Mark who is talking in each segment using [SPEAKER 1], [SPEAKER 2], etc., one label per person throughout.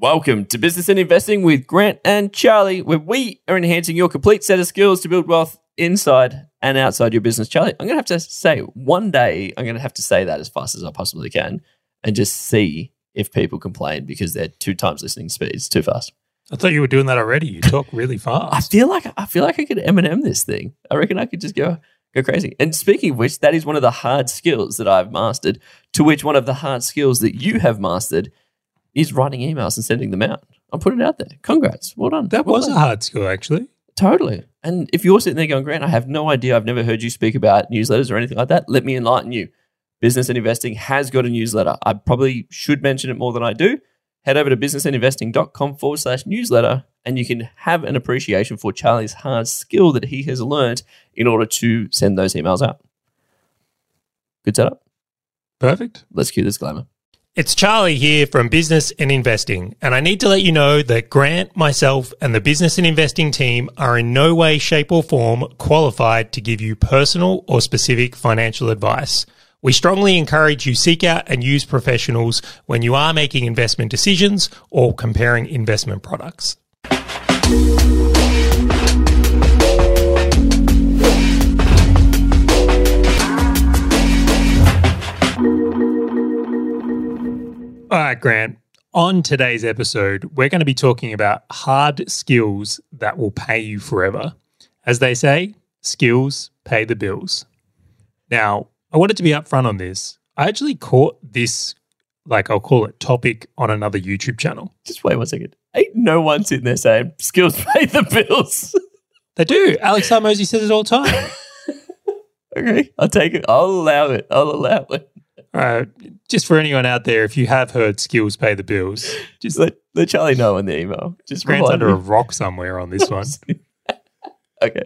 [SPEAKER 1] Welcome to Business and Investing with Grant and Charlie, where we are enhancing your complete set of skills to build wealth inside and outside your business. Charlie, I'm going to have to say one day, I'm going to have to say that as fast as I possibly can and just see if people complain because they're two times listening speed. It's too fast.
[SPEAKER 2] I thought you were doing that already. You talk really fast.
[SPEAKER 1] I feel like I feel like I could Eminem this thing. I reckon I could just go go crazy. And speaking of which, that is one of the hard skills that I've mastered. To which one of the hard skills that you have mastered is writing emails and sending them out. I'm putting it out there. Congrats. Well done.
[SPEAKER 2] That
[SPEAKER 1] Well
[SPEAKER 2] was a hard skill, actually.
[SPEAKER 1] Totally. And if you're sitting there going, Grant, I have no idea. I've never heard you speak about newsletters or anything like that. Let me enlighten you. Business and Investing has got a newsletter. I probably should mention it more than I do. Head over to businessandinvesting.com forward slash newsletter and you can have an appreciation for Charlie's hard skill that he has learned in order to send those emails out. Good setup.
[SPEAKER 2] Perfect.
[SPEAKER 1] Let's cue this disclaimer.
[SPEAKER 2] It's Charlie here from Business and Investing, and I need to let you know that Grant, myself, and the Business and Investing team are in no way, shape, or form qualified to give you personal or specific financial advice. We strongly encourage you seek out and use professionals when you are making investment decisions or comparing investment products. All right, Grant. On today's episode, we're going to be talking about hard skills that will pay you forever. As they say, skills pay the bills. Now, I wanted to be upfront on this. I actually caught this, like I'll call it, topic on another YouTube channel.
[SPEAKER 1] Just wait one second. Ain't no one sitting there saying skills pay the bills.
[SPEAKER 2] They do. Alex Hormozi says it all the time.
[SPEAKER 1] okay. I'll take it. I'll allow it. I'll allow it.
[SPEAKER 2] Right. Just for anyone out there, if you have heard skills pay the bills,
[SPEAKER 1] Just let, let Charlie know in the email. Just
[SPEAKER 2] Grant's under
[SPEAKER 1] me.
[SPEAKER 2] a rock somewhere on this one.
[SPEAKER 1] okay.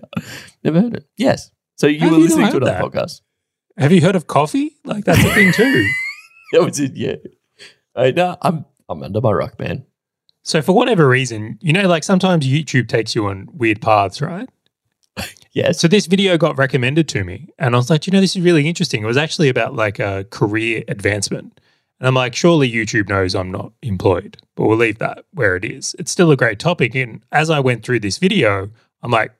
[SPEAKER 1] Never heard it. Yes. So you
[SPEAKER 2] How
[SPEAKER 1] were
[SPEAKER 2] you
[SPEAKER 1] listening to another podcast.
[SPEAKER 2] Have you heard of coffee? Like that's a thing too.
[SPEAKER 1] That was it. Yeah. I no, I'm I'm under my rock, man.
[SPEAKER 2] So for whatever reason, you know, like sometimes YouTube takes you on weird paths, right?
[SPEAKER 1] Yes.
[SPEAKER 2] So this video got recommended to me, and I was like, you know, this is really interesting. It was actually about like a career advancement, and I'm like, surely YouTube knows I'm not employed, but we'll leave that where it is. It's still a great topic, and as I went through this video, I'm like,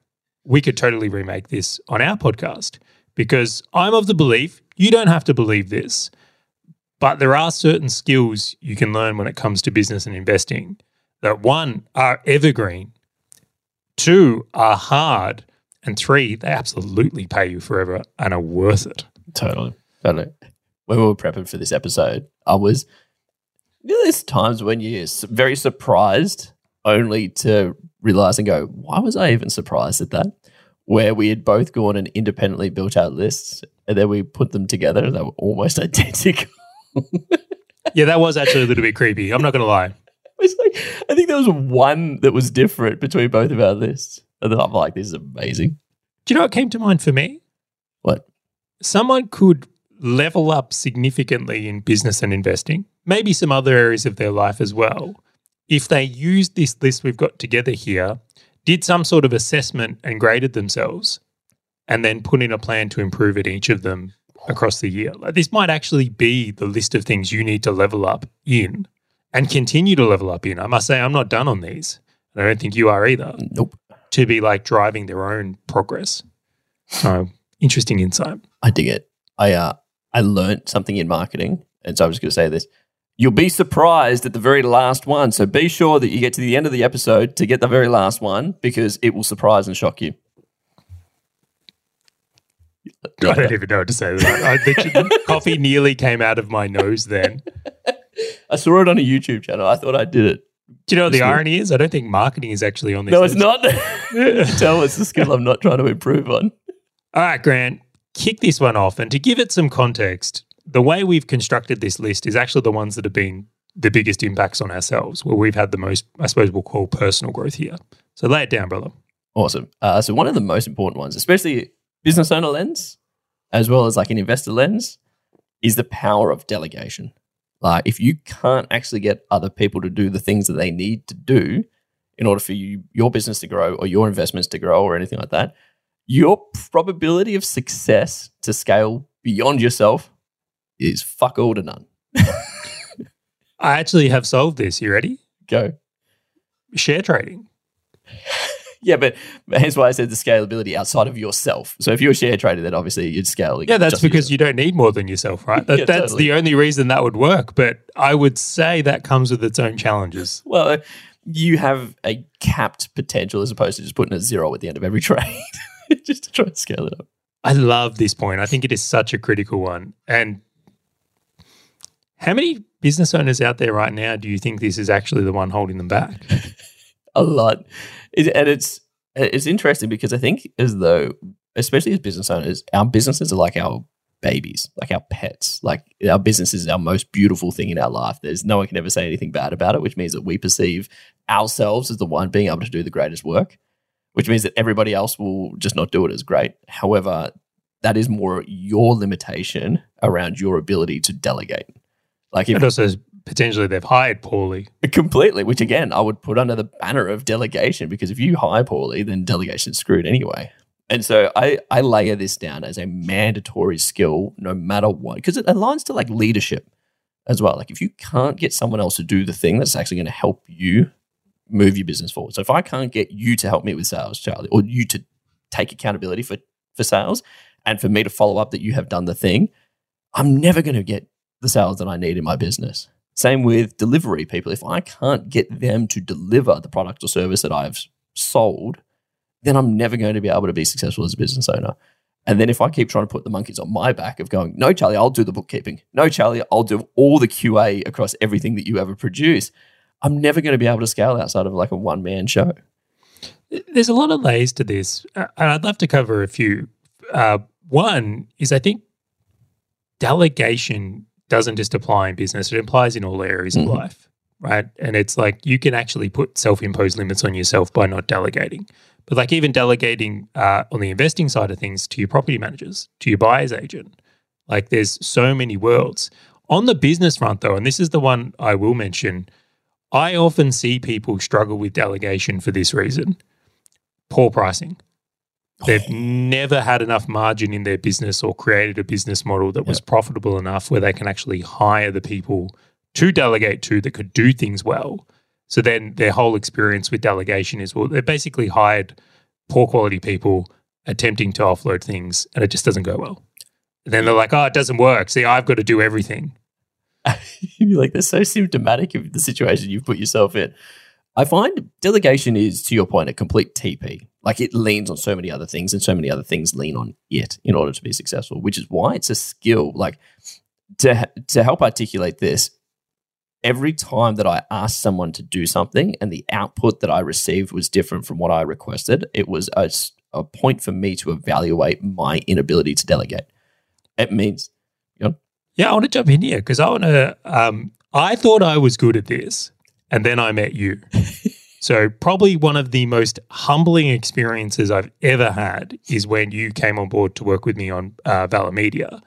[SPEAKER 2] we could totally remake this on our podcast because I'm of the belief you don't have to believe this, but there are certain skills you can learn when it comes to business and investing that one are evergreen, two are hard, and three they absolutely pay you forever and are worth it.
[SPEAKER 1] Totally. Totally. When we were prepping for this episode, I was you know, there's times when you're very surprised only to realize and go, why was I even surprised at that? Where we had both gone and independently built out lists and then we put them together and they were almost identical.
[SPEAKER 2] Yeah, that was actually a little bit creepy. I'm not going to lie.
[SPEAKER 1] It's like I think there was one that was different between both of our lists. And then I'm like, this is amazing.
[SPEAKER 2] Do you know what came to mind for me?
[SPEAKER 1] What?
[SPEAKER 2] Someone could level up significantly in business and investing, maybe some other areas of their life as well, if they used this list we've got together here, did some sort of assessment and graded themselves, and then put in a plan to improve at each of them across the year. Like this might actually be the list of things you need to level up in and continue to level up in. I must say, I'm not done on these. and I don't think you are either
[SPEAKER 1] Nope.
[SPEAKER 2] To be like driving their own progress. So interesting insight.
[SPEAKER 1] I dig it. I uh I learned something in marketing, and so I'm just going to say this: you'll be surprised at the very last one. So be sure that you get to the end of the episode to get the very last one because it will surprise and shock you.
[SPEAKER 2] I don't even know what to say to that. I literally, coffee nearly came out of my nose then.
[SPEAKER 1] I saw it on a YouTube channel. I thought I did it.
[SPEAKER 2] Do you know what the irony is? I don't think marketing is actually on this.
[SPEAKER 1] No, it's not. Tell us the skill I'm not trying to improve on.
[SPEAKER 2] All right, Grant, kick this one off. And to give it some context, the way we've constructed this list is actually the ones that have been the biggest impacts on ourselves, where we've had the most, I suppose we'll call personal growth here. So lay it down, brother.
[SPEAKER 1] Awesome. Uh, so one of the most important ones, especially business owner lens, as well as like an investor lens, is the power of delegation. Like if you can't actually get other people to do the things that they need to do in order for you your business to grow or your investments to grow or anything like that, your probability of success to scale beyond yourself is fuck all to none.
[SPEAKER 2] I actually have solved this. You ready?
[SPEAKER 1] Go.
[SPEAKER 2] Share trading.
[SPEAKER 1] Yeah, but hence why I said the scalability outside of yourself. So if you're a share trader, then obviously you'd scale.
[SPEAKER 2] Yeah, that's because
[SPEAKER 1] you.
[SPEAKER 2] you don't need more than yourself, right? That,
[SPEAKER 1] Yeah,
[SPEAKER 2] that's
[SPEAKER 1] totally.
[SPEAKER 2] the only reason that would work. But I would say that comes with its own challenges.
[SPEAKER 1] Well, you have a capped potential as opposed to just putting a zero at the end of every trade, just to try and scale it up.
[SPEAKER 2] I love this point. I think it is such a critical one. And how many business owners out there right now do you think this is actually the one holding them back?
[SPEAKER 1] a lot. It, and it's it's interesting because I think as though, especially as business owners, our businesses are like our babies, like our pets. Like our business is our most beautiful thing in our life. There's no one can ever say anything bad about it, which means that we perceive ourselves as the one being able to do the greatest work, which means that everybody else will just not do it as great. However, that is more your limitation around your ability to delegate. Like if
[SPEAKER 2] And also, potentially they've hired poorly.
[SPEAKER 1] Completely, which again, I would put under the banner of delegation because if you hire poorly, then delegation's screwed anyway. And so I, I layer this down as a mandatory skill no matter what, because it aligns to like leadership as well. Like if you can't get someone else to do the thing that's actually going to help you move your business forward. So if I can't get you to help me with sales, Charlie, or you to take accountability for, for sales and for me to follow up that you have done the thing, I'm never going to get the sales that I need in my business. Same with delivery people. If I can't get them to deliver the product or service that I've sold, then I'm never going to be able to be successful as a business owner. And then if I keep trying to put the monkeys on my back of going, no, Charlie, I'll do the bookkeeping. No, Charlie, I'll do all the QA across everything that you ever produce. I'm never going to be able to scale outside of like a one man show.
[SPEAKER 2] There's a lot of layers to this, uh, and I'd love to cover a few. Uh, one is I think delegation doesn't just apply in business; it applies in all areas
[SPEAKER 1] Mhm.
[SPEAKER 2] of life, right? And it's like you can actually put self-imposed limits on yourself by not delegating. But like even delegating uh, on the investing side of things to your property managers, to your buyer's agent, like there's so many worlds. On the business front, though, and this is the one I will mention, I often see people struggle with delegation for this reason poor pricing. They've never had enough margin in their business or created a business model that was profitable enough where they can actually hire the people to delegate to that could do things well. So then their whole experience with delegation is well, they've basically hired poor quality people attempting to offload things and it just doesn't go well. And then they're like, oh, it doesn't work. See, I've got to do everything.
[SPEAKER 1] You're like, that's so symptomatic of the situation you've put yourself in. I find delegation is, to your point, a complete TP. Like it leans on so many other things, and so many other things lean on it in order to be successful. Which is why it's a skill. Like to to help articulate this, every time that I asked someone to do something, and the output that I received was different from what I requested, it was a point for me to evaluate my inability to delegate. It means
[SPEAKER 2] Yeah, I want to jump in here because I want to. Um, I thought I was good at this, and then I met you. So, probably one of the most humbling experiences I've ever had is when you came on board to work with me on uh, Valor Media.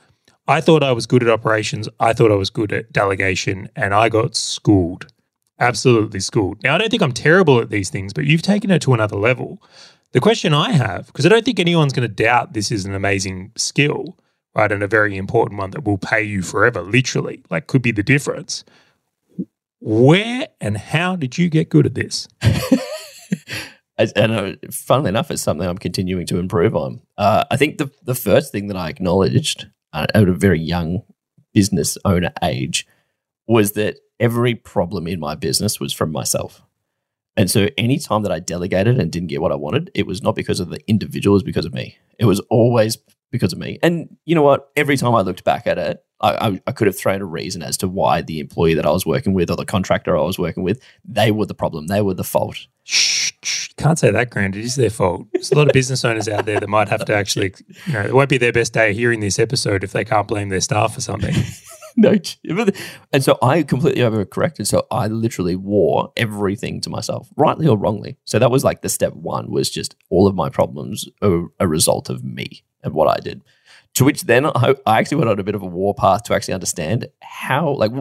[SPEAKER 2] I thought I was good at operations. I thought I was good at delegation, and I got schooled. Absolutely schooled. Now, I don't think I'm terrible at these things, but you've taken it to another level. The question I have, because I don't think anyone's going to doubt this is an amazing skill, right? And a very important one that will pay you forever, literally, like could be the difference. Where and how did you get good at this?
[SPEAKER 1] And uh, funnily enough, it's something I'm continuing to improve on. Uh, I think the the first thing that I acknowledged uh, at a very young business owner age was that every problem in my business was from myself. And so any time that I delegated and didn't get what I wanted, it was not because of the individual, it was because of me. It was always because of me. And you know what? Every time I looked back at it, I, I, I could have thrown a reason as to why the employee that I was working with or the contractor I was working with, they were the problem. They were the fault.
[SPEAKER 2] Shh, shh, can't say that, Grant. It is their fault. There's a lot of business owners out there that might have to actually, you know, it won't be their best day hearing this episode if they can't blame their staff for something.
[SPEAKER 1] no, and so I completely overcorrected. So I literally wore everything to myself, rightly or wrongly. So that was like the step one was just all of my problems are a result of me and what I did. To which then I, I actually went on a bit of a war path to actually understand how, like,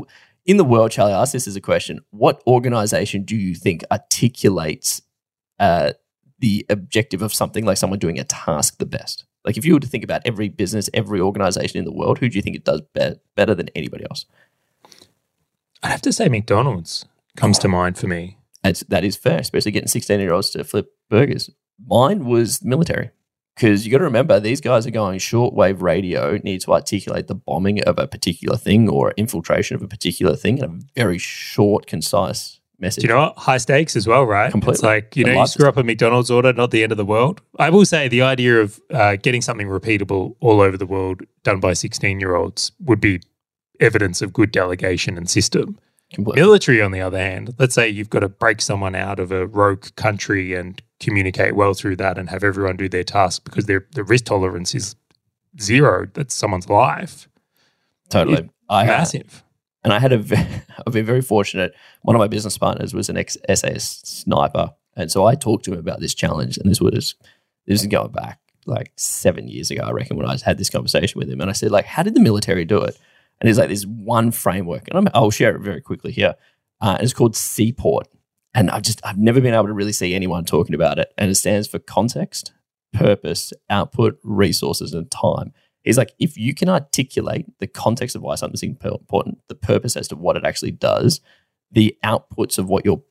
[SPEAKER 1] in the world, Charlie, asked this as a question: What organization do you think articulates uh, the objective of something like someone doing a task the best? Like, if you were to think about every business, every organization in the world, who do you think it does be- better than anybody else?
[SPEAKER 2] I'd have to say McDonald's comes to mind for me.
[SPEAKER 1] That's, that is fair, especially getting 16 year olds to flip burgers. Mine was military because you got to remember these guys are going shortwave radio, need to articulate the bombing of a particular thing or infiltration of a particular thing in a very short, concise message.
[SPEAKER 2] Do you know what? High stakes as well, right?
[SPEAKER 1] Completely.
[SPEAKER 2] It's like, you know, you screw up a McDonald's order, not the end of the world. I will say the idea of uh, getting something repeatable all over the world done by 16 year olds would be evidence of good delegation and system.
[SPEAKER 1] Completely.
[SPEAKER 2] Military, on the other hand, let's say you've got to break someone out of a rogue country and communicate well through that and have everyone do their task because their the risk tolerance is zero. That's someone's life.
[SPEAKER 1] Totally. I had,
[SPEAKER 2] Massive.
[SPEAKER 1] and I had a, ve- I've been very fortunate. One of my business partners was an ex SAS sniper. And so I talked to him about this challenge. And this was, this is going back like seven years ago, I reckon, when I had this conversation with him. And I said, like, how did the military do it? And he's like, there's one framework. And I'm, I'll share it very quickly here. Uh, it's called CPORT. And I've just, I've never been able to really see anyone talking about it. And it stands for context, purpose, output, resources, and time. He's like, if you can articulate the context of why something's important, the purpose as to what it actually does, the outputs of what you're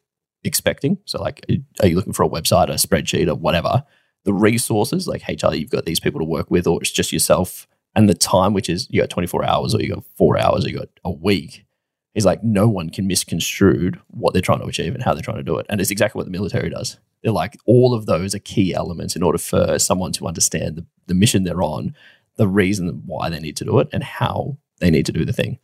[SPEAKER 1] expecting. So, like, are you looking for a website, a spreadsheet, or whatever? The resources, like HR, you've got these people to work with, or it's just yourself, and the time, which is you got 24 hours, or you got four hours, or you got a week. He's like, no one can misconstrue what they're trying to achieve and how they're trying to do it. And it's exactly what the military does. They're like, all of those are key elements in order for someone to understand the, the mission they're on, the reason why they need to do it, and how they need to do the thing.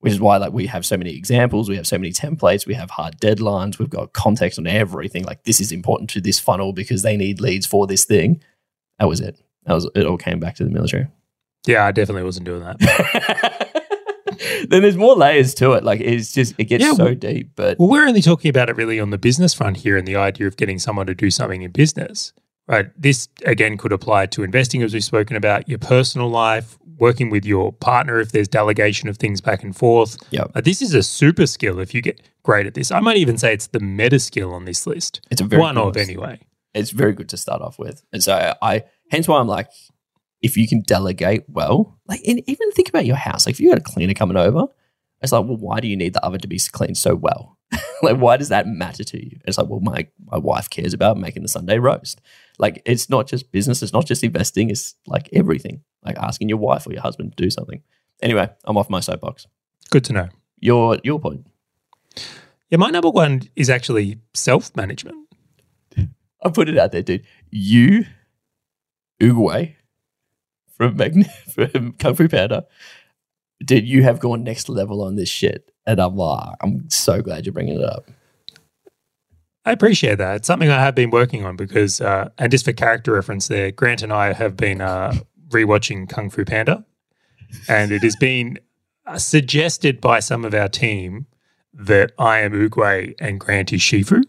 [SPEAKER 1] Which is why like we have so many examples, we have so many templates, we have hard deadlines, we've got context on everything. Like this is important to this funnel because they need leads for this thing. That was it. That was it. All came back to the military.
[SPEAKER 2] Yeah, I definitely wasn't doing that.
[SPEAKER 1] then there's more layers to it. Like it's just it gets
[SPEAKER 2] Yeah,
[SPEAKER 1] so
[SPEAKER 2] well-
[SPEAKER 1] deep. But
[SPEAKER 2] Well, we're only talking about it really on the business front here and the idea of getting someone to do something in business, right? This again could apply to investing, as we've spoken about, your personal life, working with your partner if there's delegation of things back and forth.
[SPEAKER 1] Yep.
[SPEAKER 2] Uh, this is a super skill if you get great at this. I might even say it's the meta skill on this list.
[SPEAKER 1] it's a very
[SPEAKER 2] One of, anyway.
[SPEAKER 1] it's very good to start off with. And so I, hence why I'm like, if you can delegate well, like and even think about your house. Like if you got a cleaner coming over, it's like, well, why do you need the oven to be cleaned so well? like, why does that matter to you? It's like, well, my my wife cares about making the Sunday roast. Like, it's not just business. It's not just investing. It's like everything. Like asking your wife or your husband to do something. Anyway, I'm off my soapbox.
[SPEAKER 2] Good to know.
[SPEAKER 1] Your your point.
[SPEAKER 2] Yeah, my number one is actually self management.
[SPEAKER 1] I put it out there, dude. You, Oogway from, Magn- from Kung Fu Panda, dude, you have gone next level on this shit. And I'm like, I'm so glad you're bringing it up.
[SPEAKER 2] I appreciate that. It's something I have been working on because, uh, and just for character reference, there, Grant and I have been uh, rewatching Kung Fu Panda, and it has been uh, suggested by some of our team that I am Oogway and Grant is Shifu.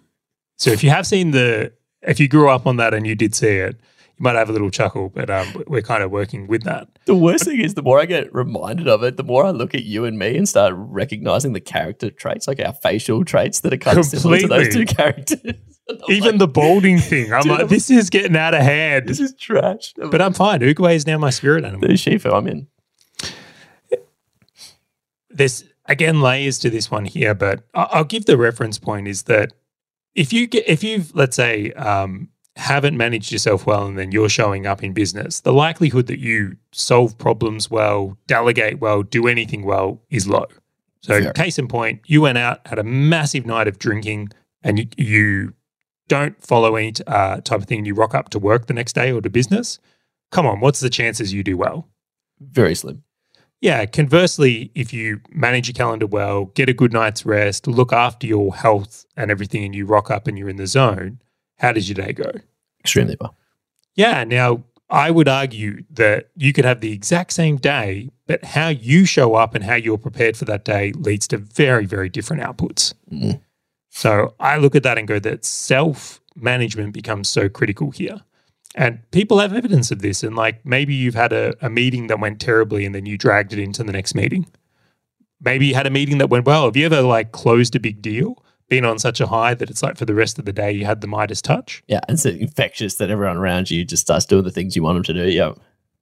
[SPEAKER 2] So if you have seen the, if you grew up on that and you did see it, you might have a little chuckle, but um, we're kind of working with that.
[SPEAKER 1] The worst thing is, the more I get reminded of it, the more I look at you and me and start recognizing the character traits, like our facial traits that are kind of similar to those two characters.
[SPEAKER 2] Even
[SPEAKER 1] like,
[SPEAKER 2] the balding thing, I'm
[SPEAKER 1] Dude,
[SPEAKER 2] like, this is getting out of hand.
[SPEAKER 1] this is trash.
[SPEAKER 2] But I'm fine. Oogway is now my spirit animal.
[SPEAKER 1] the Shifu, I'm in.
[SPEAKER 2] there's again layers to this one here, but I'll give the reference point is that if you get if you've let's say um, haven't managed yourself well and then you're showing up in business, the likelihood that you solve problems well, delegate well, do anything well is low. So case in point, you went out had a massive night of drinking and you, you don't follow any uh, type of thing. You rock up to work the next day or to business. Come on, what's the chances you do well?
[SPEAKER 1] Very slim.
[SPEAKER 2] Yeah. Conversely, if you manage your calendar well, get a good night's rest, look after your health and everything, and you rock up and you're in the zone, how does your day go?
[SPEAKER 1] Extremely well.
[SPEAKER 2] Yeah. Now, I would argue that you could have the exact same day, but how you show up and how you're prepared for that day leads to very, very different outputs.
[SPEAKER 1] Mhm.
[SPEAKER 2] So I look at that and go that self management becomes so critical here. And people have evidence of this. And like maybe you've had a, a meeting that went terribly and then you dragged it into the next meeting. Maybe you had a meeting that went well. Have you ever like closed a big deal, been on such a high that it's like for the rest of the day you had the Midas touch?
[SPEAKER 1] Yeah, and it's infectious that everyone around you just starts doing the things you want them to do. Yeah,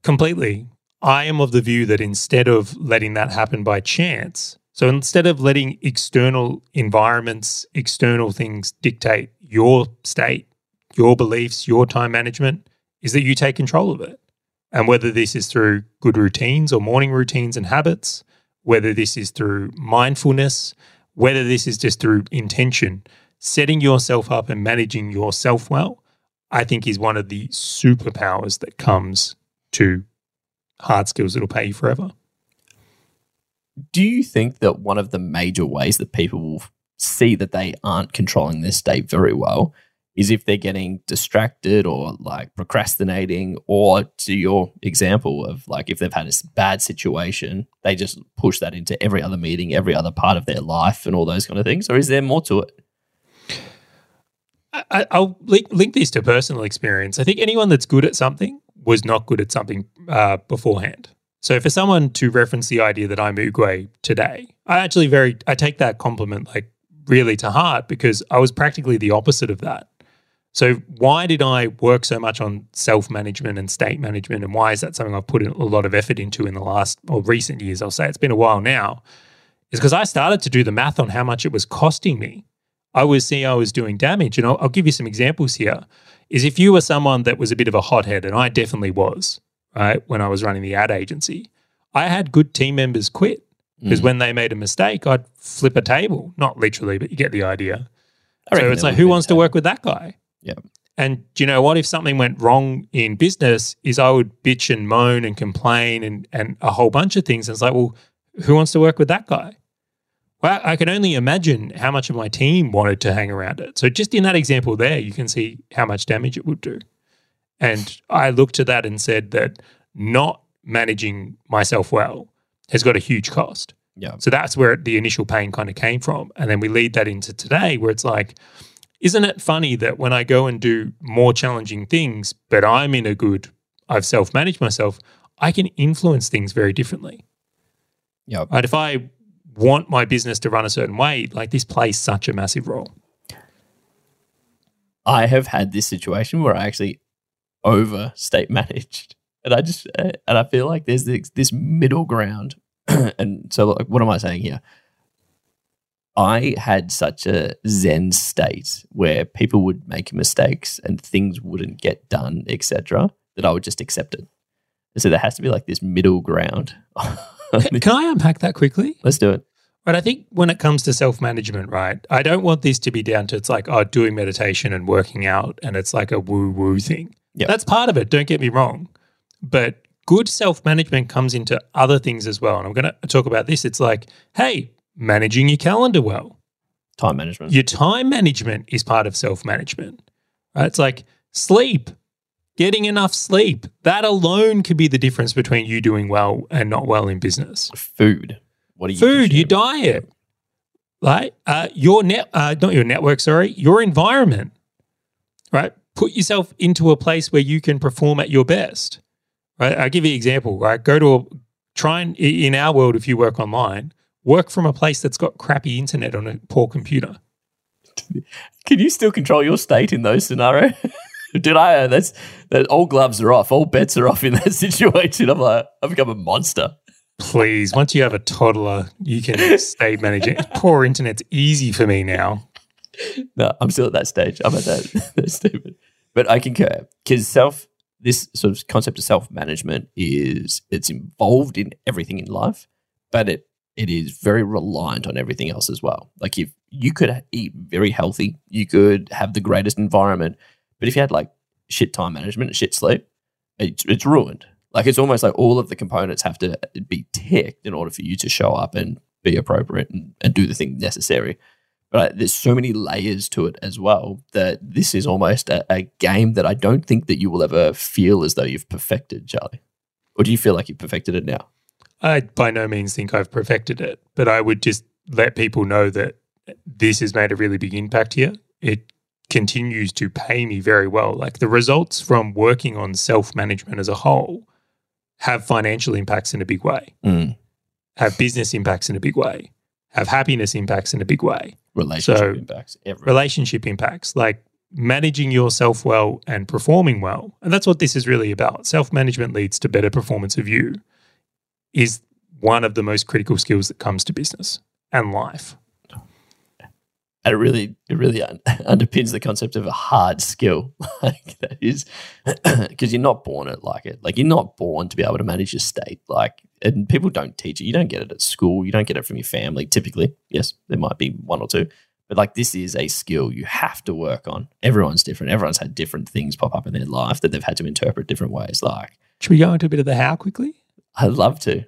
[SPEAKER 2] Completely. I am of the view that instead of letting that happen by chance, So instead of letting external environments, external things dictate your state, your beliefs, your time management, is that you take control of it. And whether this is through good routines or morning routines and habits, whether this is through mindfulness, whether this is just through intention, setting yourself up and managing yourself well, I think is one of the superpowers that comes to hard skills that'll pay you forever.
[SPEAKER 1] Do you think that one of the major ways that people will see that they aren't controlling their state very well is if they're getting distracted or like procrastinating, or to your example of like if they've had a bad situation, they just push that into every other meeting, every other part of their life, and all those kind of things? Or is there more to it?
[SPEAKER 2] I, will link, link this to personal experience. I think anyone that's good at something was not good at something uh, beforehand. So for someone to reference the idea that I'm Oogway today, I actually very I take that compliment like really to heart because I was practically the opposite of that. So why did I work so much on self-management and state management and why is that something I've put a lot of effort into in the last or recent years? I'll say it's been a while now. Is because I started to do the math on how much it was costing me. I was seeing I was doing damage. And I'll, I'll give you some examples here. Is if you were someone that was a bit of a hothead, and I definitely was, right, when I was running the ad agency, I had good team members quit because mm. when they made a mistake, I'd flip a table. Not literally, but you get the idea. So it's like, who wants to work with that guy?
[SPEAKER 1] Yeah.
[SPEAKER 2] And do you know what? If something went wrong in business, is I would bitch and moan and complain and and a whole bunch of things. And it's like, well, who wants to work with that guy? Well, I can only imagine how much of my team wanted to hang around it. So just in that example there, you can see how much damage it would do. And I looked to that and said that not managing myself well has got a huge cost.
[SPEAKER 1] Yeah.
[SPEAKER 2] So that's where the initial pain kind of came from. And then we lead that into today where it's like, isn't it funny that when I go and do more challenging things, but I'm in a good, I've self managed myself, I can influence things very differently.
[SPEAKER 1] Yeah.
[SPEAKER 2] Right. If I want my business to run a certain way, like this plays such a massive role.
[SPEAKER 1] I have had this situation where I actually over state managed and I just uh, and I feel like there's this, this middle ground. and so, like, what am I saying here? I had such a zen state where people would make mistakes and things wouldn't get done, etc., that I would just accept it. So there has to be like this middle ground.
[SPEAKER 2] can, can I unpack that quickly?
[SPEAKER 1] Let's do it.
[SPEAKER 2] But I think when it comes to self management, right, I don't want this to be down to it's like, oh, doing meditation and working out and it's like a woo woo thing.
[SPEAKER 1] Yep.
[SPEAKER 2] That's part of it. Don't get me wrong. But good self management comes into other things as well. And I'm going to talk about this. It's like, hey, managing your calendar well.
[SPEAKER 1] Time management.
[SPEAKER 2] Your time management is part of self management. Right? It's like sleep, getting enough sleep. That alone could be the difference between you doing well and not well in business.
[SPEAKER 1] Food. What are you?
[SPEAKER 2] Food, consume? your diet. Right? Uh, your net, uh, not your network, sorry, your environment. Right? Put yourself into a place where you can perform at your best. Right? I'll give you an example. Right? Go to a try and in our world, if you work online, work from a place that's got crappy internet on a poor computer.
[SPEAKER 1] Can you still control your state in those scenarios? Did I? Uh, that's that. All gloves are off. All bets are off in that situation. I'm like, I've become a monster.
[SPEAKER 2] Please, once you have a toddler, you can stay managing. Poor internet's easy for me now.
[SPEAKER 1] No, I'm still at that stage. I'm at that, that stupid. But I concur because self this sort of concept of self management is it's involved in everything in life, but it it is very reliant on everything else as well. Like if you could eat very healthy, you could have the greatest environment, but if you had like shit time management shit sleep, it's, it's ruined. Like it's almost like all of the components have to be ticked in order for you to show up and be appropriate and, and do the thing necessary. But uh, there's so many layers to it as well that this is almost a, a game that I don't think that you will ever feel as though you've perfected, Charlie. Or do you feel like you've perfected it now?
[SPEAKER 2] I by no means think I've perfected it, but I would just let people know that this has made a really big impact here. It continues to pay me very well. Like the results from working on self management as a whole have financial impacts in a big way,
[SPEAKER 1] mm.
[SPEAKER 2] have business impacts in a big way, have happiness impacts in a big way,
[SPEAKER 1] relationship so, impacts, everything.
[SPEAKER 2] relationship impacts, like managing yourself well and performing well. And that's what this is really about. Self management leads to better performance of you is one of the most critical skills that comes to business. and life.
[SPEAKER 1] It really, it really un- underpins the concept of a hard skill. like that is because you're not born it like it. Like you're not born to be able to manage your state. Like, and people don't teach it. You don't get it at school. You don't get it from your family. Typically, yes, there might be one or two, but like this is a skill you have to work on. Everyone's different. Everyone's had different things pop up in their life that they've had to interpret different ways. Like,
[SPEAKER 2] Should we go into a bit of the how quickly?
[SPEAKER 1] I'd love to.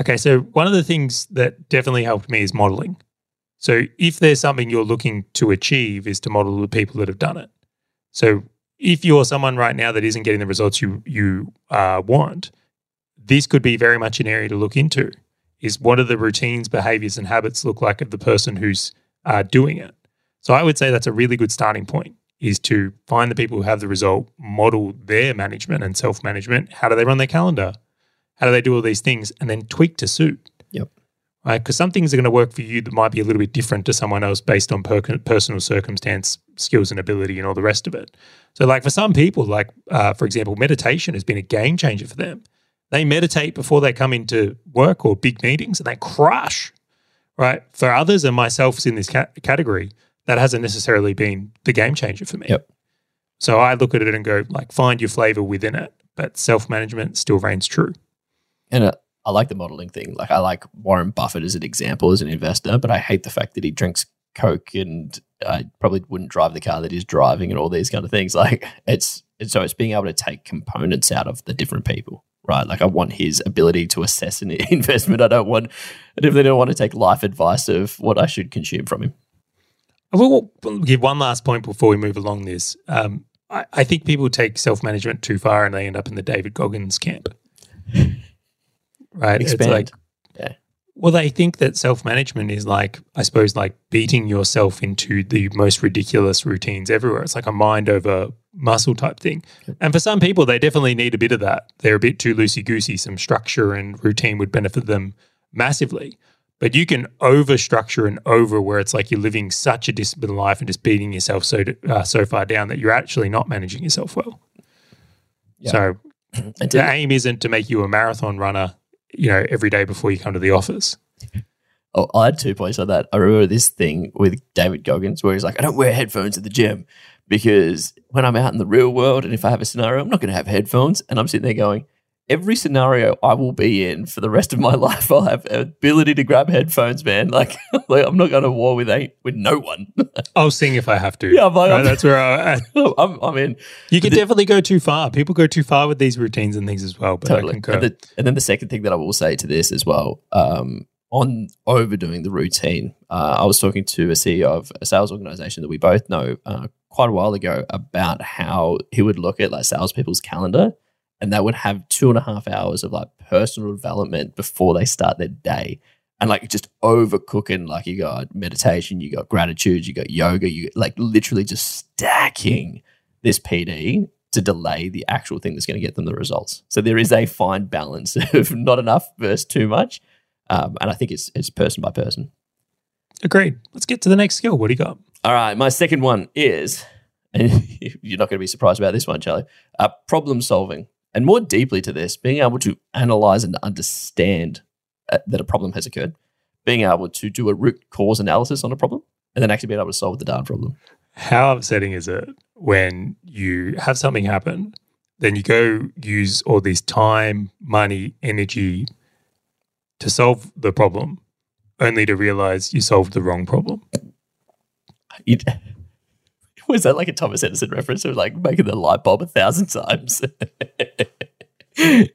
[SPEAKER 2] Okay, so one of the things that definitely helped me is modeling. So if there's something you're looking to achieve is to model the people that have done it. So if you're someone right now that isn't getting the results you you uh, want, this could be very much an area to look into. Is what do the routines, behaviors, and habits look like of the person who's uh, doing it? So I would say that's a really good starting point. Is to find the people who have the result, model their management and self management. How do they run their calendar? How do they do all these things, and then tweak to suit
[SPEAKER 1] Yep.
[SPEAKER 2] right? Because some things are going to work for you that might be a little bit different to someone else based on per- personal circumstance, skills, and ability, and all the rest of it. So, like for some people, like uh, for example, meditation has been a game changer for them. They meditate before they come into work or big meetings, and they crush. Right. For others, and myself is in this ca- category, that hasn't necessarily been the game changer for me.
[SPEAKER 1] Yep.
[SPEAKER 2] So I look at it and go, like, find your flavor within it, but self management still reigns true.
[SPEAKER 1] And uh, I like the modeling thing. Like I like Warren Buffett as an example as an investor, but I hate the fact that he drinks Coke and I probably wouldn't drive the car that he's driving and all these kind of things. Like it's, so it's being able to take components out of the different people, right? Like I want his ability to assess an investment. I don't want, and I definitely don't want to take life advice of what I should consume from him.
[SPEAKER 2] I will give one last point before we move along this. Um, I, I think people take self management too far and they end up in the David Goggins camp. Right?
[SPEAKER 1] Expand.
[SPEAKER 2] It's like,
[SPEAKER 1] Yeah.
[SPEAKER 2] well, they think that self management is like, I suppose, like beating yourself into the most ridiculous routines everywhere. It's like a mind over muscle type thing. And for some people, they definitely need a bit of that. They're a bit too loosey goosey. Some structure and routine would benefit them massively. But you can over structure and over where it's like you're living such a disciplined life and just beating yourself so uh, so far down that you're actually not managing yourself well.
[SPEAKER 1] Yeah.
[SPEAKER 2] So the aim isn't to make you a marathon runner, you know, every day before you come to the office.
[SPEAKER 1] oh, I had two points on that. I remember this thing with David Goggins where he's like, I don't wear headphones at the gym because when I'm out in the real world and if I have a scenario, I'm not going to have headphones. And I'm sitting there going, every scenario I will be in for the rest of my life, I'll have ability to grab headphones, man. Like, like I'm not going to war with ain't with no one.
[SPEAKER 2] I'll sing if I have to.
[SPEAKER 1] Yeah, but
[SPEAKER 2] Right, that's where I,
[SPEAKER 1] I'm, I'm in.
[SPEAKER 2] you can
[SPEAKER 1] The-
[SPEAKER 2] definitely go too far. People go too far with these routines and things as well. But I
[SPEAKER 1] totally.
[SPEAKER 2] concur.
[SPEAKER 1] And, the, and then the second thing that I will say to this as well, um, on overdoing the routine, uh, I was talking to a CEO of a sales organization that we both know uh, quite a while ago about how he would look at like salespeople's calendar and they would have two and a half hours of like personal development before they start their day. And like just overcooking, like you got meditation, you got gratitude, you got yoga, you like literally just stacking this PD to delay the actual thing that's going to get them the results. So there is a fine balance of not enough versus too much, um, and I think it's it's person by person.
[SPEAKER 2] Agreed. Let's get to the next skill. What do you got?
[SPEAKER 1] All right, my second one is, and you're not going to be surprised about this one, Charlie. Uh, problem solving, and more deeply to this, being able to analyze and understand uh, that a problem has occurred, being able to do a root cause analysis on a problem, and then actually being able to solve the darn problem.
[SPEAKER 2] How upsetting is it when you have something happen, then you go use all this time, money, energy to solve the problem, only to realize you solved the wrong problem?
[SPEAKER 1] It, was that like a Thomas Edison reference of like making the light bulb a thousand times?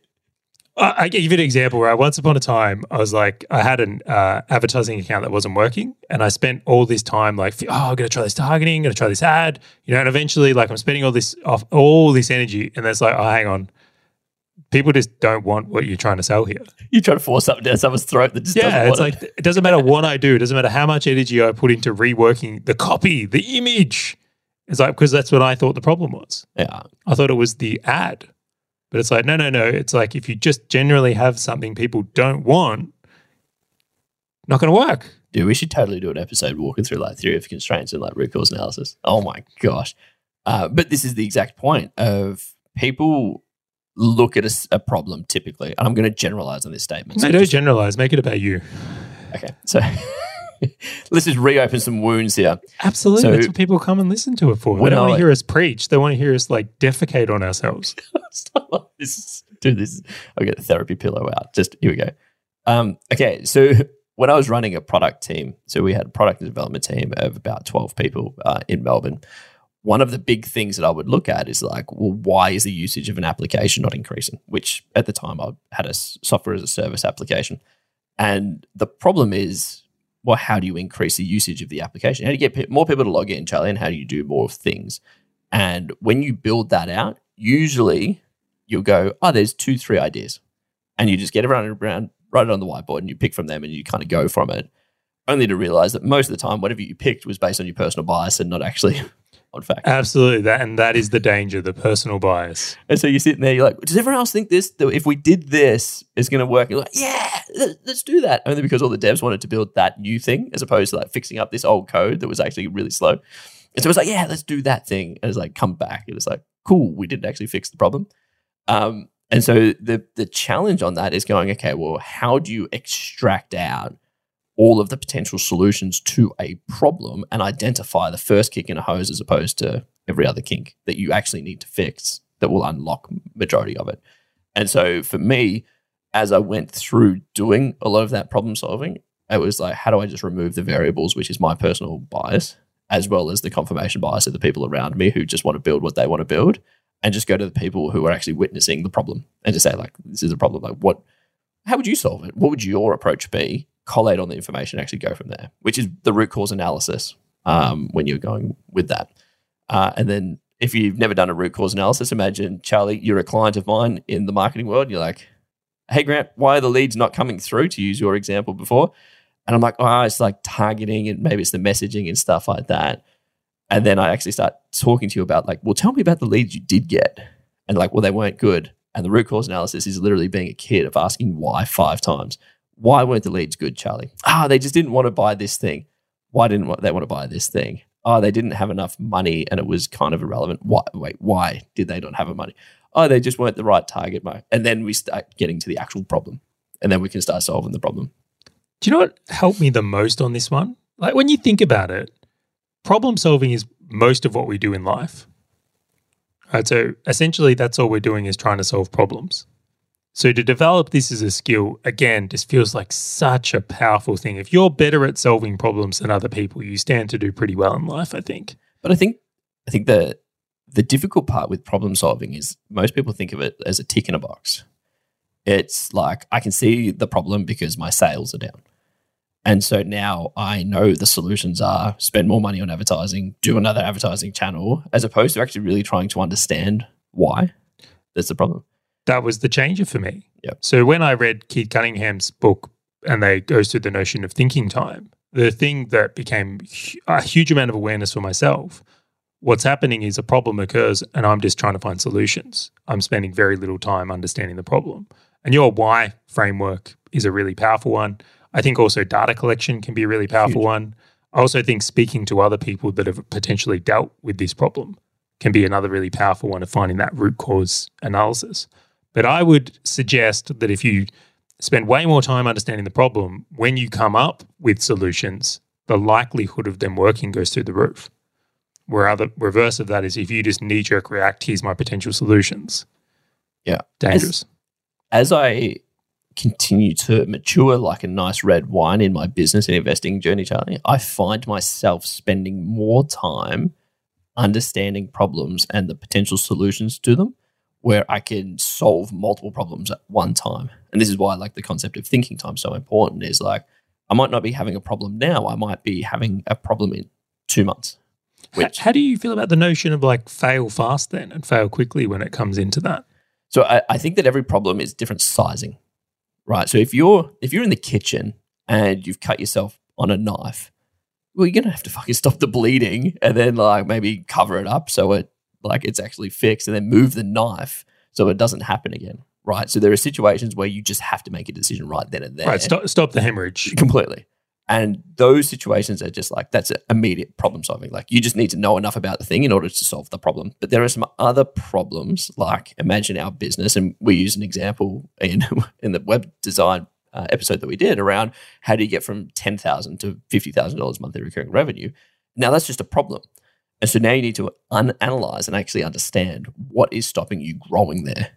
[SPEAKER 2] I, give you an example where I, once upon a time I was like I had an uh, advertising account that wasn't working, and I spent all this time like, oh, I'm gonna try this targeting, gonna try this ad, you know, and eventually like I'm spending all this off all this energy, and it's like, oh, hang on, people just don't want what you're trying to sell here.
[SPEAKER 1] you try to force something down someone's throat that just
[SPEAKER 2] Yeah, it's like it doesn't matter what I do, it doesn't matter how much energy I put into reworking the copy, the image. It's like because that's what I thought the problem was.
[SPEAKER 1] Yeah,
[SPEAKER 2] I thought it was the ad. But it's like, no, no, no. It's like if you just generally have something people don't want, not going to work.
[SPEAKER 1] dude, we should totally do an episode walking through like theory of constraints and like root cause analysis. Oh my gosh! Uh, but this is the exact point of people look at a problem typically, and I'm going to generalize on this statement.
[SPEAKER 2] No,
[SPEAKER 1] So
[SPEAKER 2] don't
[SPEAKER 1] just-
[SPEAKER 2] generalize. Make it about you.
[SPEAKER 1] Okay. So let's just reopen some wounds here.
[SPEAKER 2] Absolutely.
[SPEAKER 1] So-
[SPEAKER 2] That's what people come and listen to it for. They don't want to hear us preach. They want to hear us like defecate on ourselves.
[SPEAKER 1] this is, dude, this is, I'll get the therapy pillow out. Just here we go. Um, okay, so when I was running a product team, so we had a product development team of about 12 people uh, in Melbourne. One of the big things that I would look at is like, well, why is the usage of an application not increasing? Which at the time I had a software as a service application. And the problem is, well, how do you increase the usage of the application? How do you get more people to log in, Charlie? And how do you do more of things? And when you build that out, usually you'll go, oh, there's two, three ideas. And you just get everyone around, write it on the whiteboard, and you pick from them and you kind of go from it. Only to realize that most of the time, whatever you picked was based on your personal bias and not actually on fact.
[SPEAKER 2] Absolutely. That and that is the danger, the personal bias.
[SPEAKER 1] And so you're sitting there, you're like, does everyone else think this? That if we did this, it's going to work? You're like, yeah, let- let's do that. Only because all the devs wanted to build that new thing as opposed to like fixing up this old code that was actually really slow. And so it's like, yeah, let's do that thing. And it's like, come back. It was like, cool, we didn't actually fix the problem. Um, and so the the challenge on that is going, okay, well, how do you extract out all of the potential solutions to a problem and identify the first kick in a hose as opposed to every other kink that you actually need to fix that will unlock majority of it. And so for me, as I went through doing a lot of that problem solving, it was like, how do I just remove the variables, which is my personal bias, as well as the confirmation bias of the people around me who just want to build what they want to build, and just go to the people who are actually witnessing the problem and just say, like, this is a problem. Like, what? How would you solve it? What would your approach be? Collate on the information, actually go from there, which is the root cause analysis um, when you're going with that. Uh, and then if you've never done a root cause analysis, imagine Charlie, you're a client of mine in the marketing world. You're like, hey Grant, why are the leads not coming through? To use your example before, and I'm like, oh, it's like targeting and maybe it's the messaging and stuff like that. And then I actually start talking to you about like, well, tell me about the leads you did get, and like, well, they weren't good. And the root cause analysis is literally being a kid of asking why five times. Why weren't the leads good, Charlie? Ah, they just didn't want to buy this thing. Why didn't they want to buy this thing? Oh, they didn't have enough money and it was kind of irrelevant. Why, wait, why did they not have the money? Oh, they just weren't the right target market. And then we start getting to the actual problem. And then we can start solving the problem.
[SPEAKER 2] Do you know what helped me the most on this one? Like when you think about it, problem solving is most of what we do in life. Right. So essentially that's all we're doing is trying to solve problems. So to develop this as a skill, again, just feels like such a powerful thing. If you're better at solving problems than other people, you stand to do pretty well in life, I think.
[SPEAKER 1] But I think I think the the difficult part with problem solving is most people think of it as a tick in a box. It's like I can see the problem because my sales are down. And so now I know the solutions are spend more money on advertising, do another advertising channel, as opposed to actually really trying to understand why that's the problem.
[SPEAKER 2] That was the changer for me.
[SPEAKER 1] Yep.
[SPEAKER 2] So when I read Keith Cunningham's book and they goes through the notion of thinking time, the thing that became a huge amount of awareness for myself what's happening is a problem occurs and I'm just trying to find solutions. I'm spending very little time understanding the problem. And your why framework is a really powerful one. I think also data collection can be a really powerful
[SPEAKER 1] Huge.
[SPEAKER 2] one. I also think speaking to other people that have potentially dealt with this problem can be another really powerful one of finding that root cause analysis. But I would suggest that if you spend way more time understanding the problem, when you come up with solutions, the likelihood of them working goes through the roof. Where other reverse of that is if you just knee jerk react, here's my potential solutions.
[SPEAKER 1] Yeah.
[SPEAKER 2] Dangerous.
[SPEAKER 1] as I continue to mature like a nice red wine in my business and investing journey, Charlie, I find myself spending more time understanding problems and the potential solutions to them where I can solve multiple problems at one time. And this is why I like the concept of thinking time so important is like I might not be having a problem now, I might be having a problem in 2 months. Which
[SPEAKER 2] how do you feel about the notion of like fail fast then and fail quickly when it comes into that?
[SPEAKER 1] So I, I think that every problem is different sizing, right? So if you're if you're in the kitchen and you've cut yourself on a knife, well, you're gonna have to fucking stop the bleeding and then like maybe cover it up so it like it's actually fixed, and then move the knife so it doesn't happen again, right? So there are situations where you just have to make a decision right then and there,
[SPEAKER 2] Right, stop, stop the hemorrhage.
[SPEAKER 1] completely. And those situations are just like that's immediate problem solving. Like you just need to know enough about the thing in order to solve the problem. But there are some other problems, like imagine our business, and we use an example in in the web design uh, episode that we did around how do you get from ten thousand to fifty thousand dollars monthly recurring revenue. Now that's just a problem, and so now you need to un- analyze and actually understand what is stopping you growing there.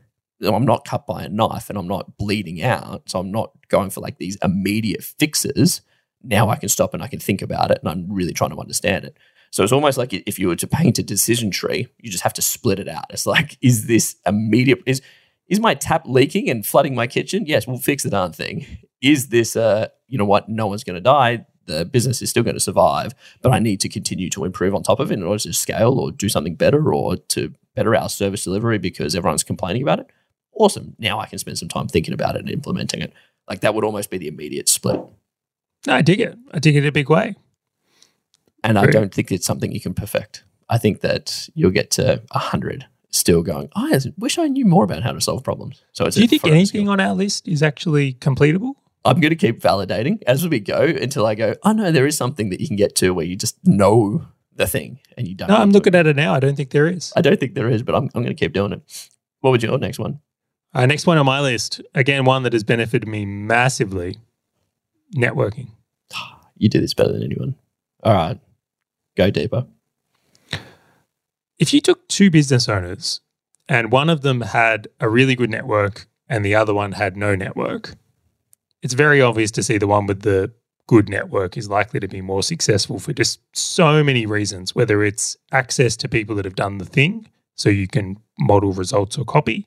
[SPEAKER 1] I'm not cut by a knife and I'm not bleeding out, so I'm not going for like these immediate fixes. Now I can stop and I can think about it, and I'm really trying to understand it. So it's almost like if you were to paint a decision tree, you just have to split it out. It's like, is this immediate? Is is my tap leaking and flooding my kitchen? Yes, we'll fix the darn thing. Is this, uh, you know what? No one's going to die. The business is still going to survive, but I need to continue to improve on top of it in order to scale or do something better or to better our service delivery because everyone's complaining about it. Awesome. Now I can spend some time thinking about it and implementing it. Like that would almost be the immediate split.
[SPEAKER 2] No, I dig it. I dig it in a big way.
[SPEAKER 1] And I don't think it's something you can perfect. I think that you'll get to 100 still going, "Oh, I wish I knew more about how to solve problems. So it's
[SPEAKER 2] Do you think anything
[SPEAKER 1] skill.
[SPEAKER 2] on our list is actually completable?
[SPEAKER 1] I'm going to keep validating as we go until I go, oh, no, there is something that you can get to where you just know the thing and you don't.
[SPEAKER 2] No, I'm looking at it now. I don't think there is.
[SPEAKER 1] I don't think there is, but I'm, I'm going to keep doing it. What would your next one?
[SPEAKER 2] Uh, next one on my list, again, one that has benefited me massively networking.
[SPEAKER 1] You do this better than anyone. All right. Go deeper.
[SPEAKER 2] If you took two business owners and one of them had a really good network and the other one had no network, it's very obvious to see the one with the good network is likely to be more successful for just so many reasons, whether it's access to people that have done the thing so you can model results or copy,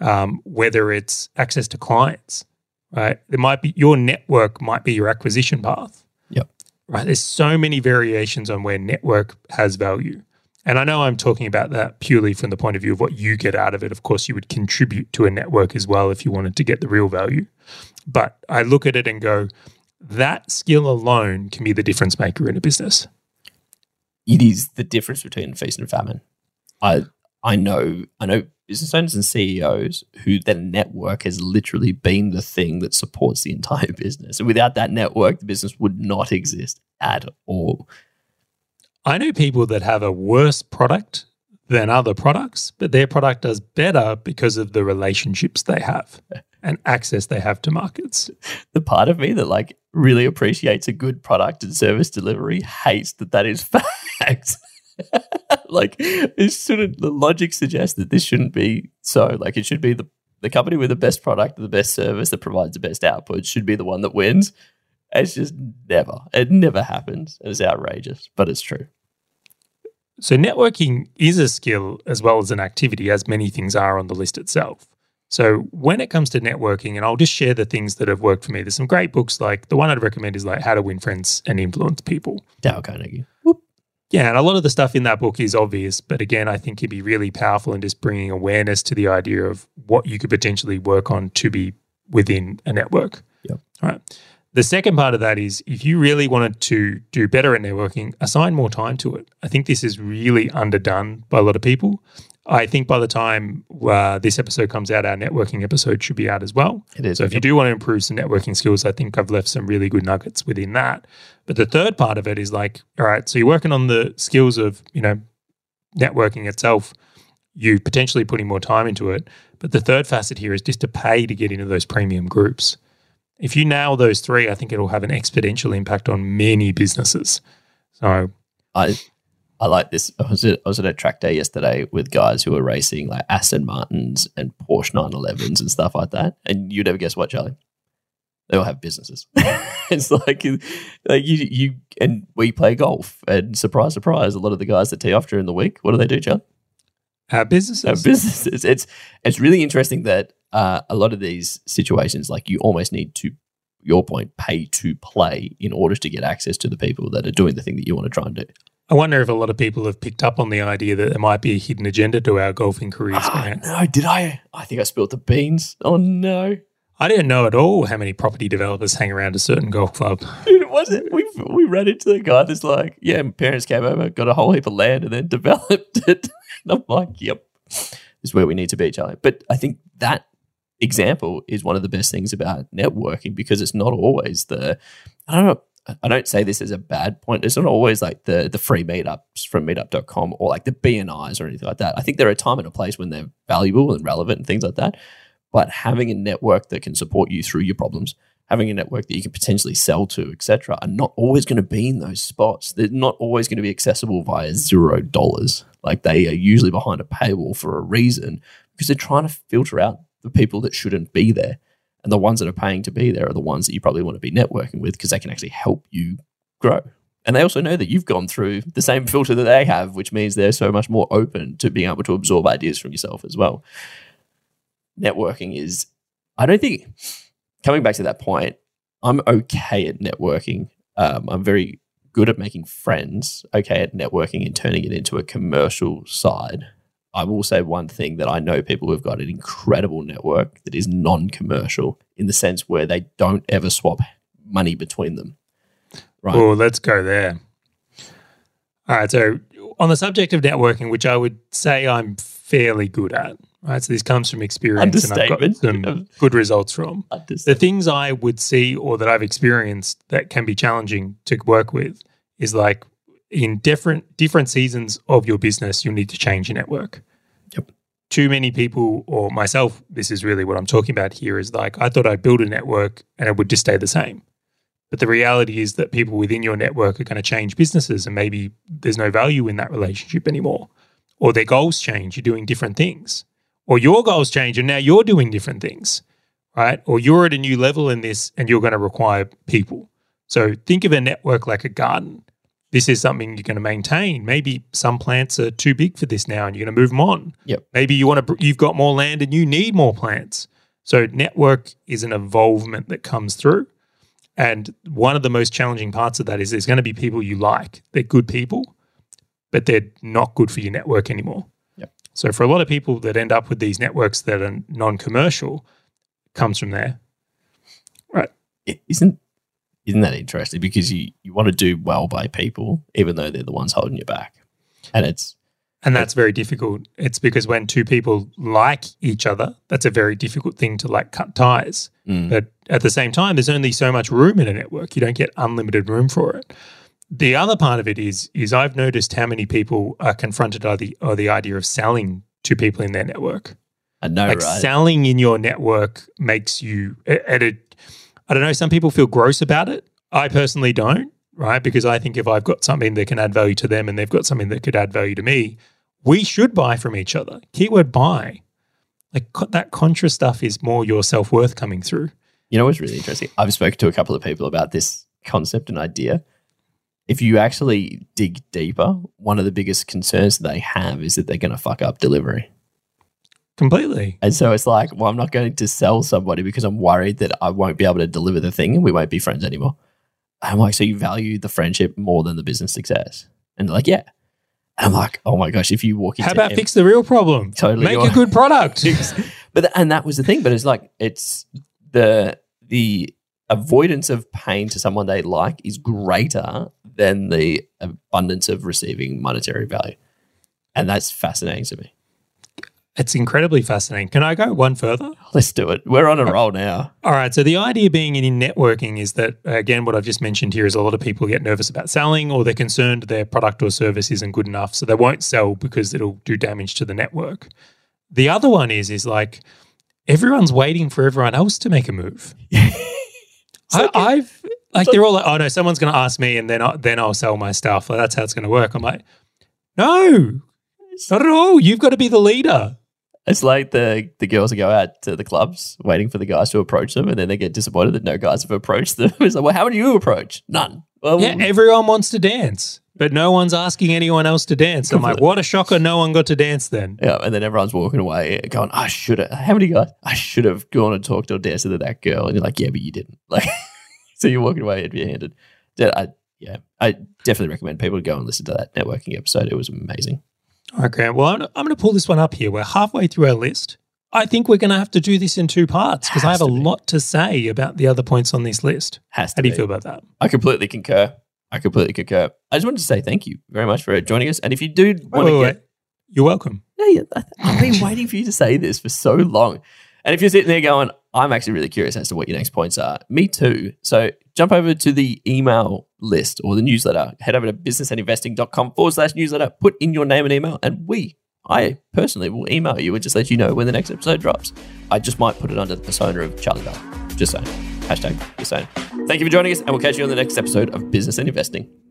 [SPEAKER 2] um, whether it's access to clients, right? There might be your network might be your acquisition path.
[SPEAKER 1] Yep.
[SPEAKER 2] Right. There's so many variations on where network has value. And I know I'm talking about that purely from the point of view of what you get out of it. Of course, you would contribute to a network as well if you wanted to get the real value. But I look at it and go, that skill alone can be the difference maker in a business.
[SPEAKER 1] It is the difference between feast and famine. I I know I know business owners and CEOs who their network has literally been the thing that supports the entire business. And without that network, the business would not exist at all.
[SPEAKER 2] I know people that have a worse product than other products, but their product does better because of the relationships they have and access they have to markets.
[SPEAKER 1] the part of me that like really appreciates a good product and service delivery hates that that is fact. like it shouldn't the logic suggests that this shouldn't be so. Like it should be the the company with the best product, the best service that provides the best output should be the one that wins. It's just never. It never happens. It's outrageous, but it's true.
[SPEAKER 2] So, networking is a skill as well as an activity, as many things are on the list itself. So, when it comes to networking, and I'll just share the things that have worked for me, there's some great books. Like the one I'd recommend is like How to Win Friends and Influence People.
[SPEAKER 1] Dale Carnegie.
[SPEAKER 2] Yeah, and a lot of the stuff in that book is obvious, but again, I think it'd be really powerful in just bringing awareness to the idea of what you could potentially work on to be within a network.
[SPEAKER 1] Yep.
[SPEAKER 2] All right. The second part of that is if you really wanted to do better at networking, assign more time to it. I think this is really underdone by a lot of people. I think by the time uh, this episode comes out, our networking episode should be out as well.
[SPEAKER 1] It is.
[SPEAKER 2] So if you do want to improve some networking skills, I think I've left some really good nuggets within that. But the third part of it is like, all right, so you're working on the skills of, you know, networking itself, you potentially putting more time into it. But the third facet here is just to pay to get into those premium groups. If you nail those three, I think it'll have an exponential impact on many businesses. So
[SPEAKER 1] I I like this. I was at, I was at a track day yesterday with guys who were racing like Aston Martins and Porsche 911s and stuff like that. And you'd never guess what, Charlie? They all have businesses. it's like, like you, you, and we play golf. And surprise, surprise, a lot of the guys that tee off during the week, what do they do, Charlie?
[SPEAKER 2] our businesses,
[SPEAKER 1] Have businesses. It's it's really interesting that uh, a lot of these situations, like you almost need to, your point, pay to play in order to get access to the people that are doing the thing that you want to try and do.
[SPEAKER 2] I wonder if a lot of people have picked up on the idea that there might be a hidden agenda to our golfing careers.
[SPEAKER 1] Oh, no, did I? I think I spilled the beans. Oh no.
[SPEAKER 2] I didn't know at all how many property developers hang around a certain golf club.
[SPEAKER 1] Dude, it wasn't. We we ran into the guy that's like, yeah, my parents came over, got a whole heap of land, and then developed it. And I'm like, yep, this is where we need to be, Charlie. But I think that example is one of the best things about networking because it's not always the. I don't know. I don't say this as a bad point. It's not always like the the free meetups from meetup.com or like the BNIs or anything like that. I think there are a time and a place when they're valuable and relevant and things like that. But having a network that can support you through your problems, having a network that you can potentially sell to, etc., are not always going to be in those spots. They're not always going to be accessible via zero dollars. Like they are usually behind a paywall for a reason because they're trying to filter out the people that shouldn't be there. And the ones that are paying to be there are the ones that you probably want to be networking with because they can actually help you grow. And they also know that you've gone through the same filter that they have, which means they're so much more open to being able to absorb ideas from yourself as well. Networking is, I don't think, coming back to that point, I'm okay at networking. Um, I'm very good at making friends, okay at networking and turning it into a commercial side. I will say one thing that I know people who've got an incredible network that is non commercial in the sense where they don't ever swap money between them.
[SPEAKER 2] Right. Oh, let's go there. All right. So, on the subject of networking, which I would say I'm fairly good at, right? So, this comes from experience and I've got some good results from. The things I would see or that I've experienced that can be challenging to work with is like in different different seasons of your business, you'll need to change your network.
[SPEAKER 1] Yep.
[SPEAKER 2] Too many people, or myself, this is really what I'm talking about here. Is like I thought I'd build a network and it would just stay the same. But the reality is that people within your network are going to change businesses and maybe there's no value in that relationship anymore. Or their goals change, you're doing different things. Or your goals change and now you're doing different things, right? Or you're at a new level in this and you're going to require people. So think of a network like a garden this is something you're going to maintain. Maybe some plants are too big for this now and you're going to move them on.
[SPEAKER 1] Yep.
[SPEAKER 2] Maybe you want to you've got more land and you need more plants. So network is an evolvement that comes through. And one of the most challenging parts of that is there's going to be people you like. They're good people, but they're not good for your network anymore.
[SPEAKER 1] Yep.
[SPEAKER 2] So for a lot of people that end up with these networks that are non-commercial comes from there. Right.
[SPEAKER 1] Isn't isn't that interesting? Because you, you want to do well by people, even though they're the ones holding you back. And it's
[SPEAKER 2] and that's very difficult. It's because when two people like each other, that's a very difficult thing to like cut ties.
[SPEAKER 1] Mm.
[SPEAKER 2] But at the same time, there's only so much room in a network. You don't get unlimited room for it. The other part of it is is I've noticed how many people are confronted by the or the idea of selling to people in their network.
[SPEAKER 1] I know,
[SPEAKER 2] like
[SPEAKER 1] right?
[SPEAKER 2] Selling in your network makes you at a I don't know, some people feel gross about it. I personally don't, right? Because I think if I've got something that can add value to them and they've got something that could add value to me, we should buy from each other. Keyword buy. Like that contra stuff is more your self worth coming through.
[SPEAKER 1] You know what's really interesting? I've spoken to a couple of people about this concept and idea. If you actually dig deeper, one of the biggest concerns they have is that they're going to fuck up delivery.
[SPEAKER 2] Completely.
[SPEAKER 1] And so it's like, well, I'm not going to sell somebody because I'm worried that I won't be able to deliver the thing and we won't be friends anymore. I'm like, so you value the friendship more than the business success? And they're like, yeah. And I'm like, oh my gosh, if you walk into
[SPEAKER 2] How about M- fix the real problem?
[SPEAKER 1] Totally.
[SPEAKER 2] Make a good product.
[SPEAKER 1] but and that was the thing. But it's like it's the the avoidance of pain to someone they like is greater than the abundance of receiving monetary value. And that's fascinating to me.
[SPEAKER 2] It's incredibly fascinating. Can I go one further?
[SPEAKER 1] Let's do it. We're on a roll now.
[SPEAKER 2] All right. So the idea being in networking is that again, what I've just mentioned here is a lot of people get nervous about selling, or they're concerned their product or service isn't good enough, so they won't sell because it'll do damage to the network. The other one is is like everyone's waiting for everyone else to make a move. I, I've like they're all like, oh no, someone's going to ask me, and then I, then I'll sell my stuff. Like, that's how it's going to work. I'm like, no, not at all. You've got to be the leader.
[SPEAKER 1] It's like the the girls that go out to the clubs waiting for the guys to approach them, and then they get disappointed that no guys have approached them. It's like, well, how many you approach? None. Well,
[SPEAKER 2] yeah, everyone wants to dance, but no one's asking anyone else to dance. I'm like, what a shocker! No one got to dance then.
[SPEAKER 1] Yeah, and then everyone's walking away, going, "I should have." How many guys? I should have gone and talked or danced to that girl, and you're like, "Yeah, but you didn't." Like, so you're walking away empty-handed. I, yeah, I definitely recommend people to go and listen to that networking episode. It was amazing.
[SPEAKER 2] Okay, well, I'm, I'm going to pull this one up here. We're halfway through our list. I think we're going to have to do this in two parts because I have a be. lot to say about the other points on this list.
[SPEAKER 1] Has to
[SPEAKER 2] How do you
[SPEAKER 1] be.
[SPEAKER 2] feel about that?
[SPEAKER 1] I completely concur. I completely concur. I just wanted to say thank you very much for joining us. And if you do want to get,
[SPEAKER 2] you're welcome.
[SPEAKER 1] Yeah, yeah, I've been waiting for you to say this for so long. And if you're sitting there going, I'm actually really curious as to what your next points are. Me too. So jump over to the email list or the newsletter. Head over to businessandinvesting.com forward slash newsletter. Put in your name and email, and we, I personally, will email you and just let you know when the next episode drops. I just might put it under the persona of Charlie Bell. Just saying. Hashtag just saying. Thank you for joining us, and we'll catch you on the next episode of Business and Investing.